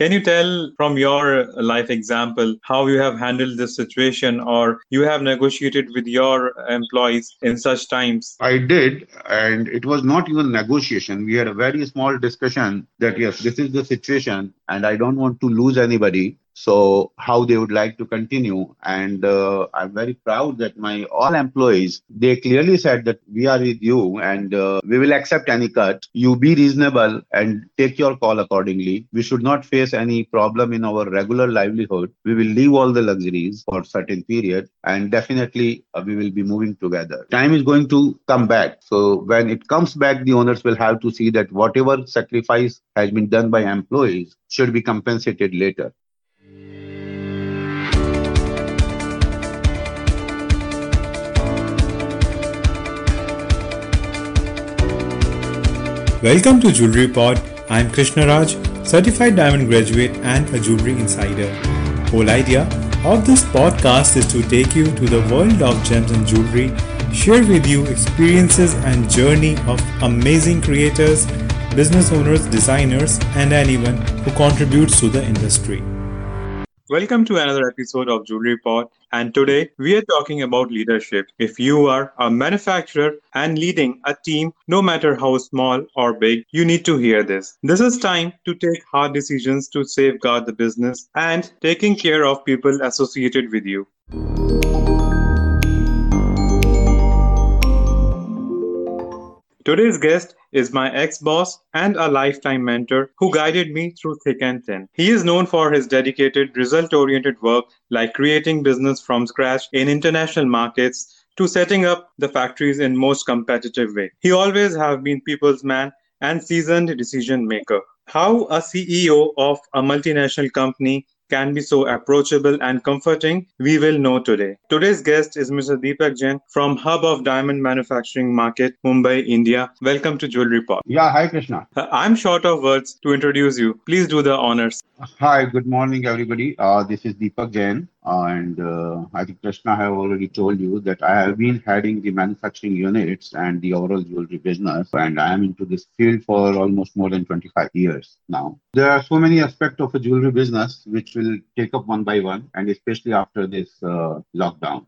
Can you tell from your life example how you have handled this situation or you have negotiated with your employees in such times? I did, and it was not even negotiation. We had a very small discussion that yes, this is the situation, and I don't want to lose anybody so how they would like to continue. And uh, i'm very proud that my all employees they clearly said that we are with you and uh, we will accept any cut. You be reasonable and take your call accordingly. We should not face any problem in our regular livelihood. We will leave all the luxuries for certain period and definitely uh, we will be moving together. Time is going to come back. So when it comes back the owners will have to see that whatever sacrifice has been done by employees should be compensated later Welcome to Jewelry Pod. I'm Krishna Raj, certified diamond graduate and a jewelry insider. Whole idea of this podcast is to take you to the world of gems and jewelry, share with you experiences and journey of amazing creators, business owners, designers, and anyone who contributes to the industry. Welcome to another episode of Jewelry Pod. And today we are talking about leadership. If you are a manufacturer and leading a team, no matter how small or big, you need to hear this. This is time to take hard decisions to safeguard the business and taking care of people associated with you. Today's guest is my ex-boss and a lifetime mentor who guided me through thick and thin. He is known for his dedicated, result-oriented work like creating business from scratch in international markets to setting up the factories in most competitive way. He always have been people's man and seasoned decision maker. How a CEO of a multinational company can be so approachable and comforting, we will know today. Today's guest is Mr. Deepak Jain from Hub of Diamond Manufacturing Market, Mumbai, India. Welcome to Jewelry Pod. Yeah, hi Krishna. Uh, I'm short of words to introduce you. Please do the honors. Hi, good morning, everybody. Uh, this is Deepak Jain, and uh, I think Krishna have already told you that I have been heading the manufacturing units and the overall jewelry business, and I am into this field for almost more than 25 years now. There are so many aspects of a jewelry business which will take up one by one, and especially after this uh, lockdown.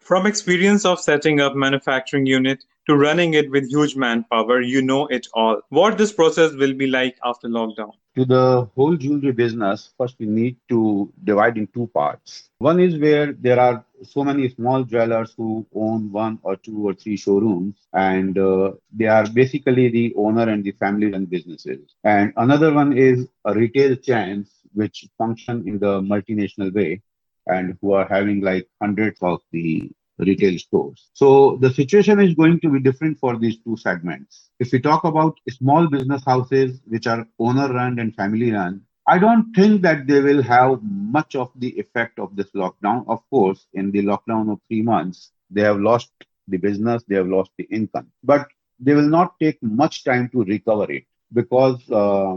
From experience of setting up manufacturing unit to running it with huge manpower, you know it all. What this process will be like after lockdown? To the whole jewelry business, first we need to divide in two parts. One is where there are so many small jewelers who own one or two or three showrooms, and uh, they are basically the owner and the family run businesses. And another one is a retail chains which function in the multinational way and who are having like hundreds of the retail stores. So the situation is going to be different for these two segments. If we talk about small business houses, which are owner run and family run, I don't think that they will have much of the effect of this lockdown. Of course, in the lockdown of three months, they have lost the business, they have lost the income, but they will not take much time to recover it because uh,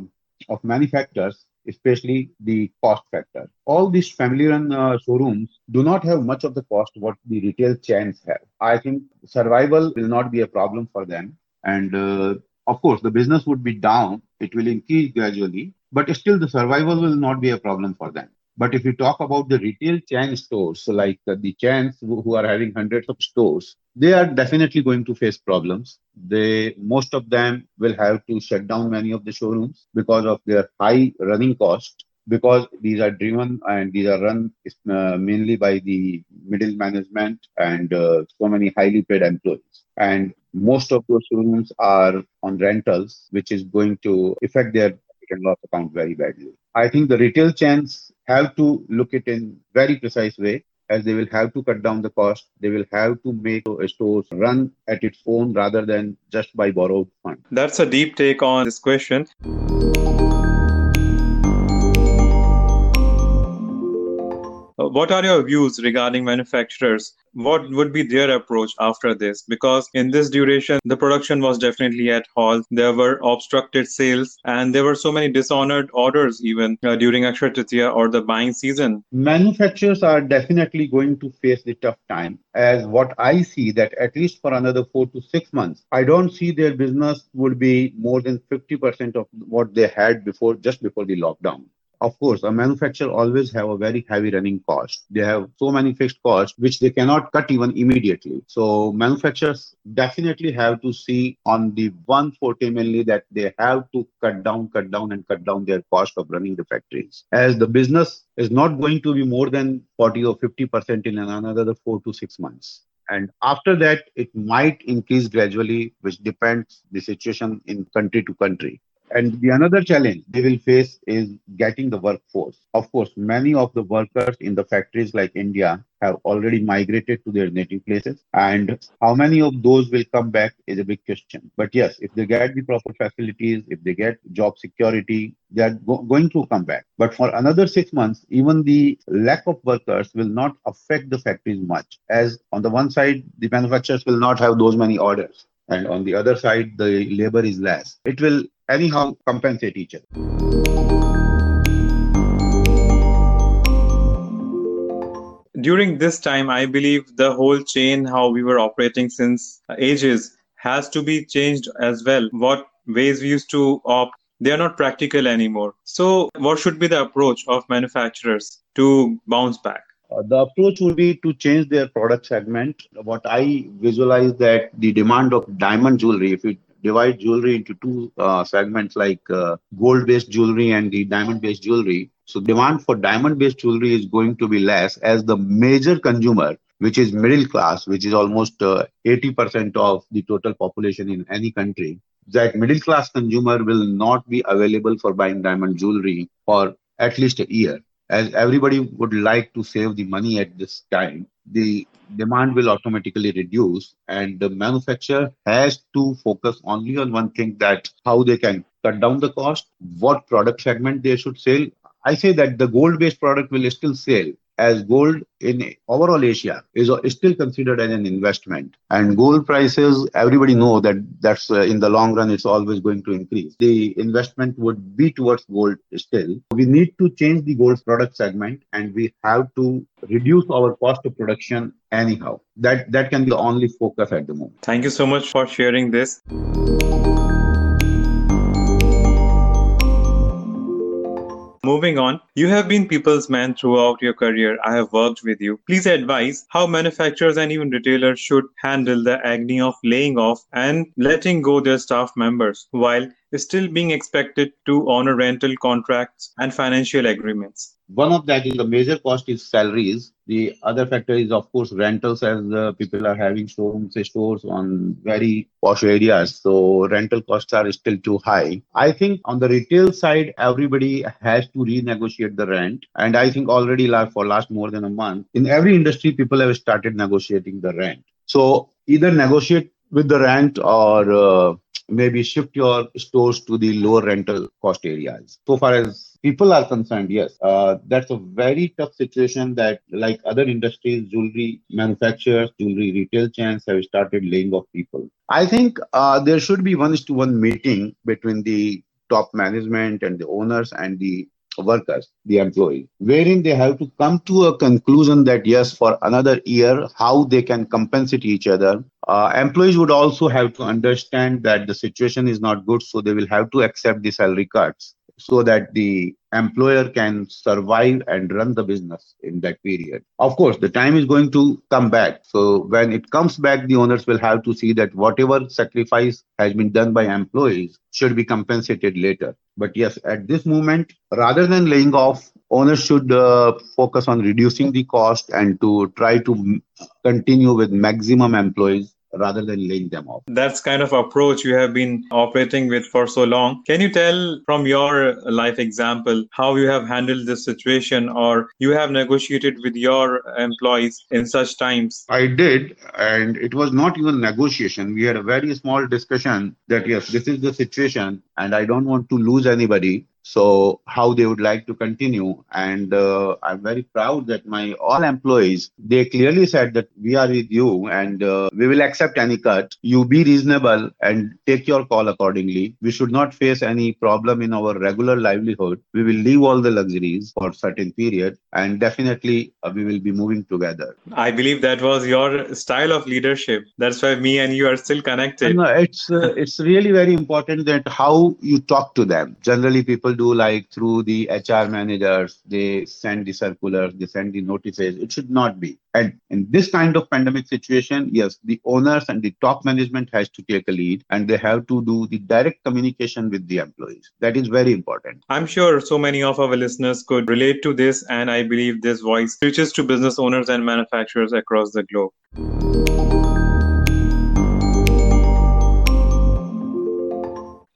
of many factors especially the cost factor. All these family-run uh, showrooms do not have much of the cost what the retail chains have. I think survival will not be a problem for them. And uh, of course, the business would be down. It will increase gradually, but still the survival will not be a problem for them. But if you talk about the retail chain stores, so like the chains who, are having hundreds of stores, they are definitely going to face problems. They most of them will have to shut down many of the showrooms because of their high running cost. Because these are driven and these are run uh, mainly by the middle management and uh, so many highly paid employees. And most of those showrooms are on rentals, which is going to affect their profit loss account very badly. I think the retail chains have to look it in very precise way as they will have to cut down the cost. They will have to make stores run at its own rather than just by borrowed funds. That's a deep take on this question. Uh, what are your views regarding manufacturers what would be their approach after this? Because in this duration, the production was definitely at halt. There were obstructed sales, and there were so many dishonored orders even uh, during Akshaya Tritiya or the buying season. Manufacturers are definitely going to face the tough time. As what I see that at least for another four to six months, I don't see their business would be more than 50% of what they had before, just before the lockdown of course, a manufacturer always have a very heavy running cost. They have so many fixed costs which they cannot cut even immediately. So manufacturers definitely have to see on the one forte mainly that they have to cut down, cut down, and cut down their cost of running the factories. As the business is not going to be more than 40 or 50 percent in another four to six months and after that it might increase gradually which depends the situation in country to country and the another challenge they will face is getting the workforce. Of course, many of the workers in the factories like India have already migrated to their native places. And how many of those will come back is a big question. But yes, if they get the proper facilities, if they get job security, they are go- going to come back. But for another six months, even the lack of workers will not affect the factories much. As on the one side, the manufacturers will not have those many orders and on the other side the labor is less it will anyhow compensate each other. During this time, I believe the whole chain, how we were operating since ages, has to be changed as well. What ways we used to opt, they are not practical anymore. So, what should be the approach of manufacturers to bounce back? Uh, the approach would be to change their product segment. What I visualize that the demand of diamond jewelry, if you divide jewelry into two uh, segments like uh, gold based jewelry and the diamond based jewelry. So demand for diamond based jewelry is going to be less as the major consumer, which is middle class, which is almost uh, 80% of the total population in any country, that middle class consumer will not be available for buying diamond jewelry for at least a year as everybody would like to save the money at this time, the demand will automatically reduce and the manufacturer has to focus only on one thing that how they can cut down the cost, what product segment they should sell. I say that the gold based product will still sell as gold in overall Asia is, still considered as an investment. And gold prices, everybody know that that's uh, in the long run, it's always going to increase. The investment would be towards gold still. We need to change the gold product segment and we have to reduce our cost of production anyhow. That, that can be the only focus at the moment. Thank you so much for sharing this. Moving on, you have been people's man throughout your career. I have worked with you. Please advise how manufacturers and even retailers should handle the agony of laying off and letting go their staff members while still being expected to honor rental contracts and financial agreements. One of that is the major cost is salaries. The other factor is, of course, rentals as the people are having showrooms, stores on very posh areas. So rental costs are still too high. I think on the retail side, everybody has to renegotiate the rent. And I think already for last more than a month, in every industry, people have started negotiating the rent. So either negotiate with the rent or uh, maybe shift your stores to the lower rental cost areas. So far as people are concerned, yes, uh, that's a very tough situation that, like other industries, jewelry manufacturers, jewelry retail chains have started laying off people. I think uh, there should be one to one meeting between the top management and the owners and the workers, the employees, wherein they have to come to a conclusion that yes, for another year, how they can compensate each other. Uh, employees would also have to understand that the situation is not good, so they will have to accept the salary cuts so that the employer can survive and run the business in that period. Of course, the time is going to come back. So when it comes back, the owners will have to see that whatever sacrifice has been done by employees should be compensated later. But yes, at this moment, rather than laying off, owners should uh, focus on reducing the cost and to try to continue with maximum employees rather than laying them off. That's kind of approach you have been operating with for so long. Can you tell from your life example how you have handled this situation or you have negotiated with your employees in such times? I did, and it was not even negotiation. We had a very small discussion that yes, this is the situation, and I don't want to lose anybody. So how they would like to continue. And uh, I'm very proud that my all employees, they clearly said that we are with you and uh, we will accept any cut. You be reasonable and take your call accordingly. We should not face any problem in our regular livelihood. We will leave all the luxuries for certain period and definitely uh, we will be moving together. I believe that was your style of leadership. That's why me and you are still connected. No, it's uh, it's really very important that how you talk to them. Generally, people do like through the HR managers, they send the circulars, they send the notices. It should not be. And in this kind of pandemic situation, yes, the owners and the top management has to take a lead and they have to do the direct communication with the employees. That is very important. I'm sure so many of our listeners could relate to this, and I believe this voice reaches to business owners and manufacturers across the globe.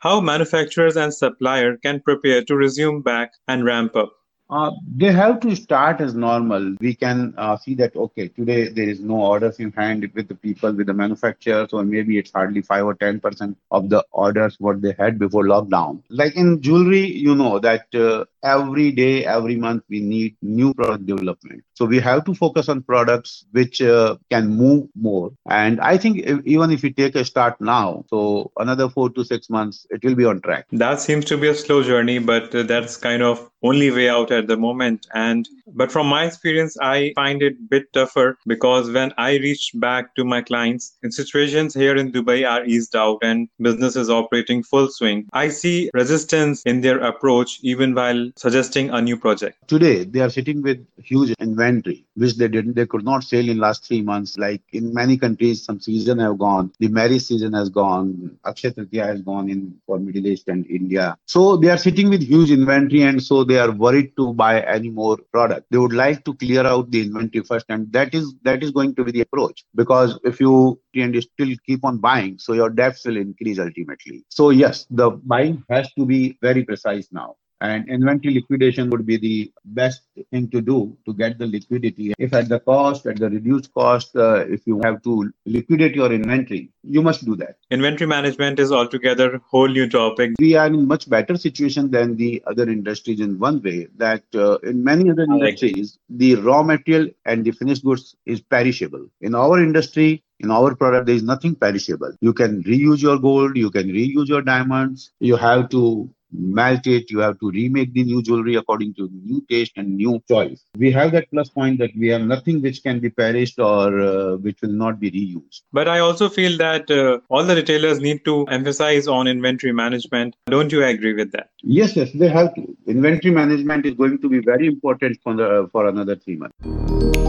How manufacturers and suppliers can prepare to resume back and ramp up. Uh, they have to start as normal. We can uh, see that, okay, today there is no orders in hand with the people, with the manufacturers, or maybe it's hardly 5 or 10% of the orders what they had before lockdown. Like in jewelry, you know that uh, every day, every month, we need new product development. So we have to focus on products which uh, can move more. And I think if, even if we take a start now, so another four to six months, it will be on track. That seems to be a slow journey, but uh, that's kind of only way out at the moment. And but from my experience, I find it a bit tougher because when I reach back to my clients, in situations here in Dubai are eased out and business is operating full swing, I see resistance in their approach even while suggesting a new project. Today, they are sitting with huge inventory, which they didn't, they could not sell in last three months. Like in many countries, some season have gone, the marriage season has gone, Akshaya Tritiya has gone in for Middle East and India. So they are sitting with huge inventory and so they are worried to buy any more product. They would like to clear out the inventory first, and that is that is going to be the approach. Because if you and you still keep on buying, so your debts will increase ultimately. So yes, the buying has to be very precise now and inventory liquidation would be the best thing to do to get the liquidity. If at the cost at the reduced cost uh, if you have to liquidate your inventory you must do that. Inventory management is altogether whole new topic. We are in much better situation than the other industries in one way that uh, in many other industries the raw material and the finished goods is perishable. In our industry in our product there is nothing perishable. You can reuse your gold you can reuse your diamonds you have to melt it, you have to remake the new jewelry according to new taste and new choice. We have that plus point that we have nothing which can be perished or uh, which will not be reused. But I also feel that uh, all the retailers need to emphasize on inventory management. Don't you agree with that? Yes, yes, they have to. Inventory management is going to be very important for the for another three months.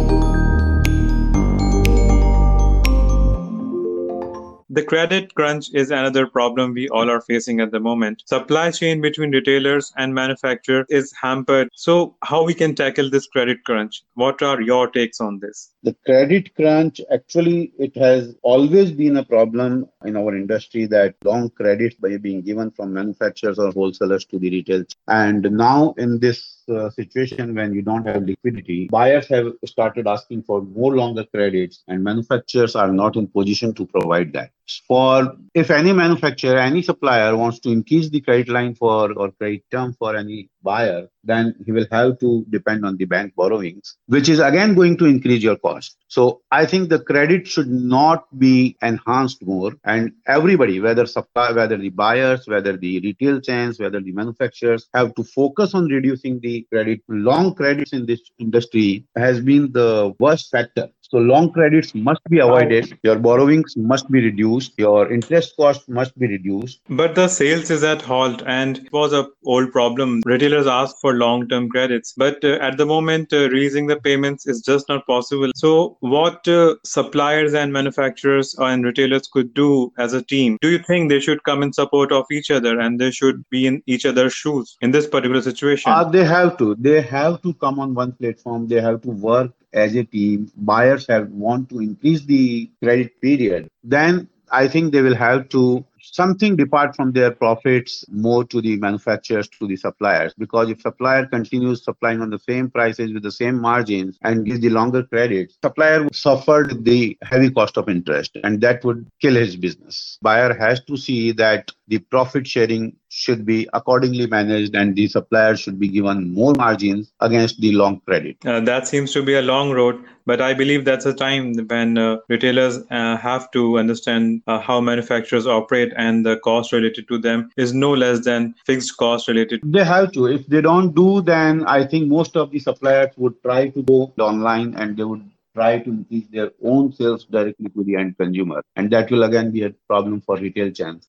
The credit crunch is another problem we all are facing at the moment. Supply chain between retailers and manufacturers is hampered. So how we can tackle this credit crunch? What are your takes on this? The credit crunch actually it has always been a problem in our industry that long credits by being given from manufacturers or wholesalers to the retail. And now in this uh, situation when you don't have liquidity, buyers have started asking for more longer credits, and manufacturers are not in position to provide that. For if any manufacturer, any supplier wants to increase the credit line for or credit term for any buyer, then he will have to depend on the bank borrowings, which is again going to increase your cost. So I think the credit should not be enhanced more, and everybody, whether supply, whether the buyers, whether the retail chains, whether the manufacturers, have to focus on reducing the credit. Long credits in this industry has been the worst factor so long credits must be avoided. Your borrowings must be reduced. Your interest cost must be reduced. But the sales is at halt, and it was a old problem. Retailers ask for long-term credits, but uh, at the moment, uh, releasing the payments is just not possible. So, what uh, suppliers and manufacturers and retailers could do as a team? Do you think they should come in support of each other, and they should be in each other's shoes in this particular situation? Uh, they have to. They have to come on one platform. They have to work as a team, buyers have want to increase the credit period, then I think they will have to something depart from their profits more to the manufacturers to the suppliers. Because if supplier continues supplying on the same prices with the same margins and gives the longer credit supplier suffered the heavy cost of interest and that would kill his business. Buyer has to see that the profit sharing should be accordingly managed and the suppliers should be given more margins against the long credit. Uh, that seems to be a long road, but I believe that's a time when uh, retailers uh, have to understand uh, how manufacturers operate and the cost related to them is no less than fixed cost related. They have to. If they don't do, then I think most of the suppliers would try to go online and they would try to increase their own sales directly to the end consumer. And that will again be a problem for retail chains.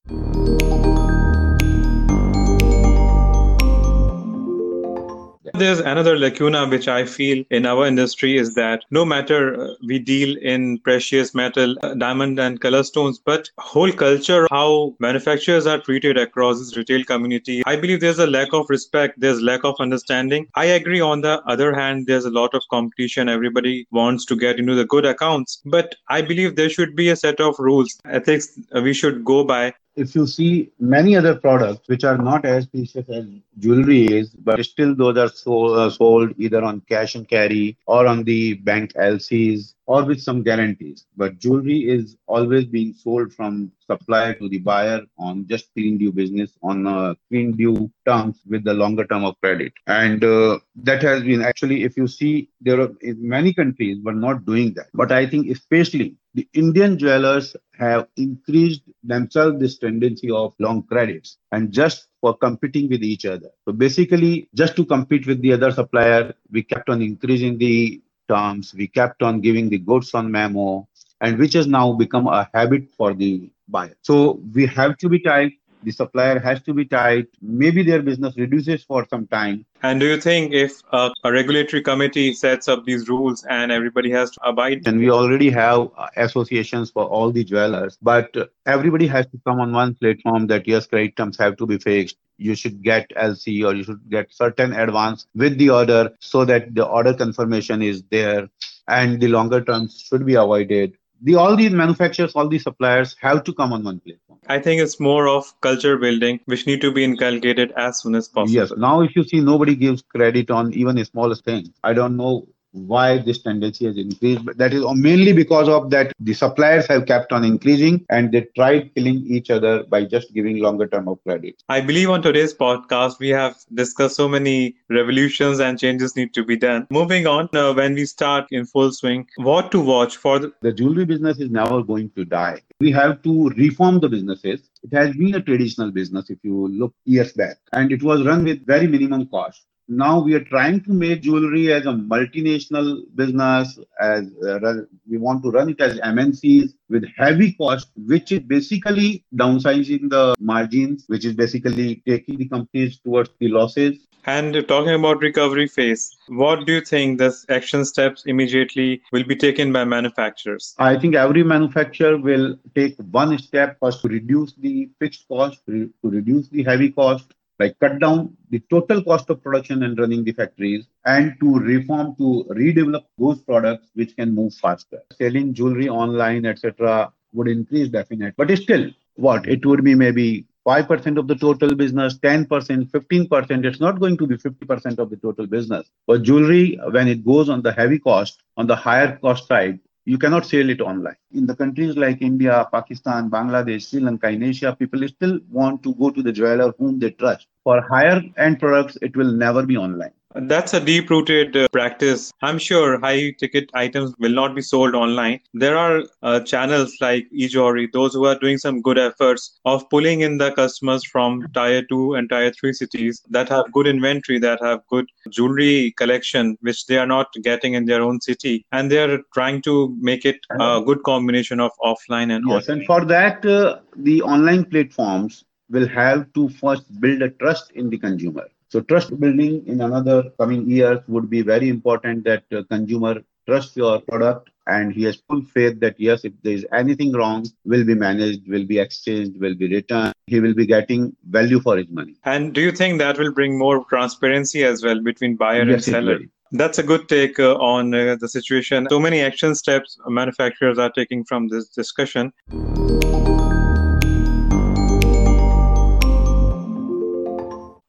There's another lacuna which I feel in our industry is that no matter uh, we deal in precious metal, uh, diamond and color stones, but whole culture, how manufacturers are treated across this retail community, I believe there's a lack of respect, there's lack of understanding. I agree on the other hand, there's a lot of competition. Everybody wants to get into the good accounts, but I believe there should be a set of rules, ethics uh, we should go by if you see many other products which are not as precious as jewelry is, but still those are sold, uh, sold either on cash and carry or on the bank LCs or with some guarantees. But jewelry is always being sold from supplier to the buyer on just clean due business on uh, clean due terms with the longer term of credit. And uh, that has been actually, if you see, there are many countries were not doing that. But I think especially the Indian jewelers have increased themselves this tendency of long credits and just for competing with each other. So basically, just to compete with the other supplier, we kept on increasing the terms, we kept on giving the goods on memo, and which has now become a habit for the buyer. So we have to be tight the supplier has to be tight. Maybe their business reduces for some time. And do you think if a, a, regulatory committee sets up these rules and everybody has to abide? And we already have uh, associations for all the jewelers, but everybody has to come on one platform that yes, credit terms have to be fixed. You should get LC or you should get certain advance with the order so that the order confirmation is there and the longer terms should be avoided the all these manufacturers, all these suppliers have to come on one platform. I think it's more of culture building, which need to be inculcated as soon as possible. Yes. Now, if you see, nobody gives credit on even the smallest thing. I don't know why this tendency has increased but that is mainly because of that the suppliers have kept on increasing and they tried killing each other by just giving longer term of credit. I believe on today's podcast we have discussed so many revolutions and changes need to be done. Moving on uh, when we start in full swing what to watch for the-, the jewelry business is never going to die. We have to reform the businesses. It has been a traditional business if you look years back and it was run with very minimum cost now we are trying to make jewelry as a multinational business as uh, we want to run it as mncs with heavy cost which is basically downsizing the margins which is basically taking the companies towards the losses and talking about recovery phase, what do you think the action steps immediately will be taken by manufacturers? I think every manufacturer will take one step first to reduce the fixed cost, to reduce the heavy cost, like cut down the total cost of production and running the factories and to reform to redevelop those products which can move faster. Selling jewelry online etc would increase definitely. But still what it would be maybe 5% of the total business 10% 15% it's not going to be 50% of the total business. But jewelry when it goes on the heavy cost on the higher cost side you cannot sell it online. In the countries like India, Pakistan, Bangladesh, Sri Lanka, in Asia, people still want to go to the jeweler whom they trust. For higher end products, it will never be online. That's a deep rooted uh, practice. I'm sure high ticket items will not be sold online. There are uh, channels like eJewelry, those who are doing some good efforts of pulling in the customers from tier 2 and tier 3 cities that have good inventory, that have good jewelry collection, which they are not getting in their own city. And they are trying to make it a good combination of offline and yes, online. And for that, uh, the online platforms will have to first build a trust in the consumer so trust building in another coming years would be very important that uh, consumer trust your product and he has full faith that yes, if there is anything wrong, will be managed, will be exchanged, will be returned. He will be getting value for his money. And do you think that will bring more transparency as well between buyer yes, and seller? That's a good take uh, on uh, the situation. So many action steps manufacturers are taking from this discussion.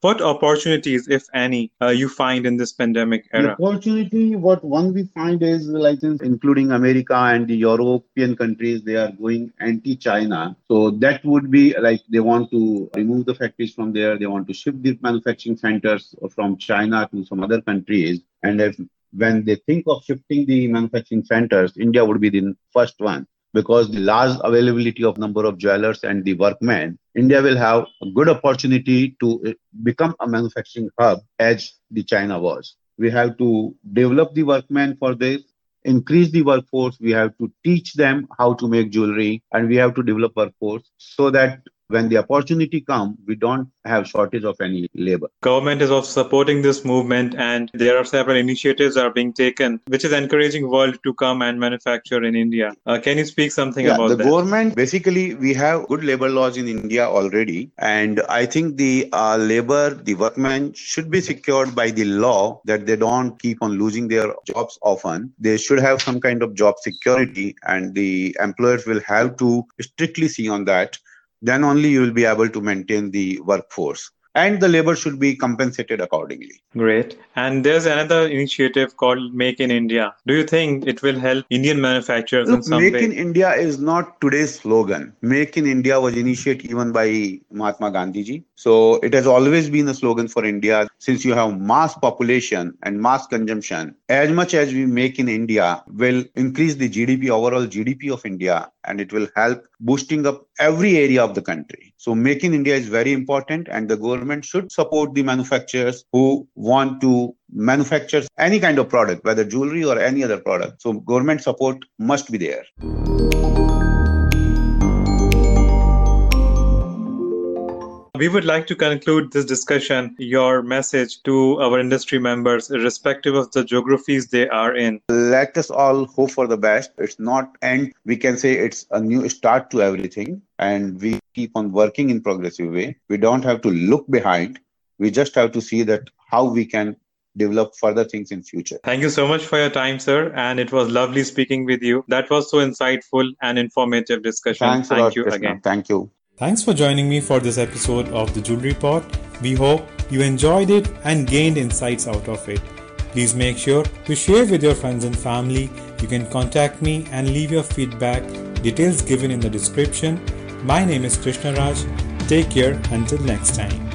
What opportunities, if any, uh, you find in this pandemic era? The opportunity, what one we find is like including America and the European countries, they are going anti-China. So that would be like they want to remove the factories from there. They want to shift the manufacturing centers from China to some other countries. And if when they think of shifting the manufacturing centers, India would be the first one because the large availability of number of jewelers and the workmen, India will have a good opportunity to uh, become a manufacturing hub as the China was. We have to develop the workmen for this, increase the workforce. We have to teach them how to make jewelry and we have to develop workforce so that when the opportunity come, we don't have shortage of any labor. Government is also supporting this movement and there are several initiatives are being taken, which is encouraging world to come and manufacture in India. Uh, can you speak something yeah, about the that? The government, basically, we have good labor laws in India already. And I think the uh, labor, the workmen should be secured by the law that they don't keep on losing their jobs often. They should have some kind of job security and the employers will have to strictly see on that then only you will be able to maintain the workforce and the labor should be compensated accordingly. Great. And there's another initiative called Make in India. Do you think it will help Indian manufacturers Look, in some Make way? in India is not today's slogan. Make in India was initiated even by Mahatma Gandhi ji. So it has always been a slogan for India since you have mass population and mass consumption. As much as we make in India will increase the GDP, overall GDP of India, and it will help boosting up every area of the country. So Make in India is very important and the government should support the manufacturers who want to manufacture any kind of product, whether jewelry or any other product. So government support must be there. We would like to conclude this discussion, your message to our industry members, irrespective of the geographies they are in. Let us all hope for the best. It's not end. We can say it's a new start to everything. And we keep on working in progressive way. We don't have to look behind. We just have to see that how we can develop further things in future. Thank you so much for your time, sir. And it was lovely speaking with you. That was so insightful and informative discussion. Thanks Thank lot, you Krishna. again. Thank you. Thanks for joining me for this episode of the Jewelry Pod. We hope you enjoyed it and gained insights out of it. Please make sure to share with your friends and family. You can contact me and leave your feedback. Details given in the description. My name is Krishna Raj. Take care until next time.